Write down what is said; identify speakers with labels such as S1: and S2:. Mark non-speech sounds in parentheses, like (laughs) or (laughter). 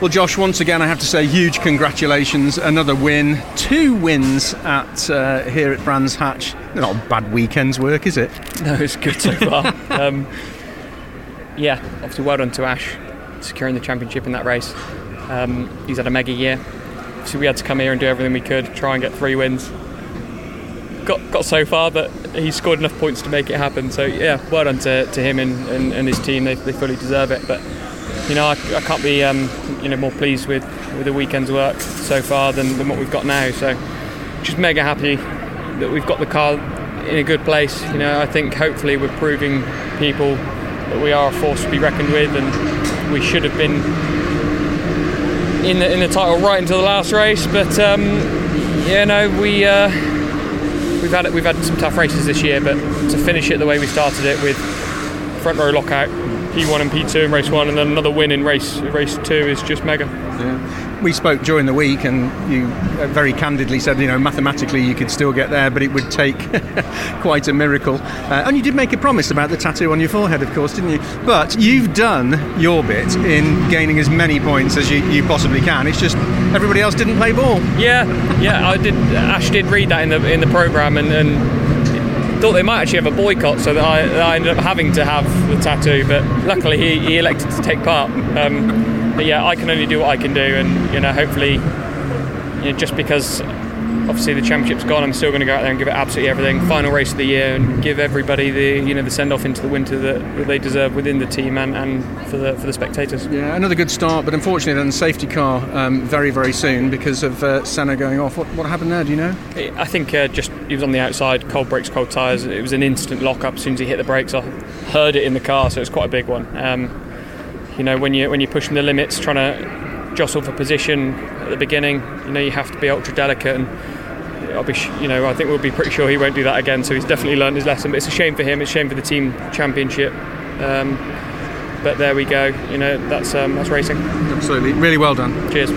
S1: Well, Josh, once again, I have to say huge congratulations. Another win, two wins at uh, here at Brands Hatch. Not a bad weekend's work, is it? (laughs)
S2: No, it's good so far. (laughs) um, yeah, obviously, well done to Ash securing the championship in that race. Um, he's had a mega year. So we had to come here and do everything we could, try and get three wins. Got got so far, but he scored enough points to make it happen. So yeah, well done to, to him and, and, and his team. They, they fully deserve it. But you know, I, I can't be um, you know more pleased with, with the weekend's work so far than, than what we've got now. So just mega happy that we've got the car in a good place. You know, I think hopefully we're proving people that we are a force to be reckoned with, and we should have been in the in the title right until the last race. But um, you know, we. Uh, we've had we've had some tough races this year, but to finish it the way we started it with front row lockout, P1 and P2 in race one, and then another win in race race two is just mega.
S1: Yeah. We spoke during the week, and you uh, very candidly said, you know, mathematically you could still get there, but it would take (laughs) quite a miracle. Uh, and you did make a promise about the tattoo on your forehead, of course, didn't you? But you've done your bit in gaining as many points as you, you possibly can. It's just everybody else didn't play ball.
S2: Yeah, yeah, I did. Ash did read that in the in the program, and. and thought they might actually have a boycott, so that I, that I, ended up having to have the tattoo. But luckily, he, he elected to take part. Um, but yeah, I can only do what I can do, and you know, hopefully, you know, just because obviously the championship's gone, I'm still going to go out there and give it absolutely everything. Final race of the year, and give everybody the you know the send off into the winter that, they deserve within the team and, and for the for the spectators.
S1: Yeah, another good start, but unfortunately, then safety car um, very very soon because of uh, Senna going off. What, what happened there? Do you know?
S2: I think uh, just he was on the outside, cold brakes, cold tyres. It was an instant lock up as soon as he hit the brakes. I heard it in the car, so it's quite a big one. Um, you know, when you when you're pushing the limits, trying to jostle for position at the beginning, you know, you have to be ultra delicate and I'll be, you know, I think we'll be pretty sure he won't do that again. So he's definitely learned his lesson. But it's a shame for him. It's a shame for the team championship. Um, but there we go. You know, that's um, that's racing.
S1: Absolutely, really well done.
S2: Cheers.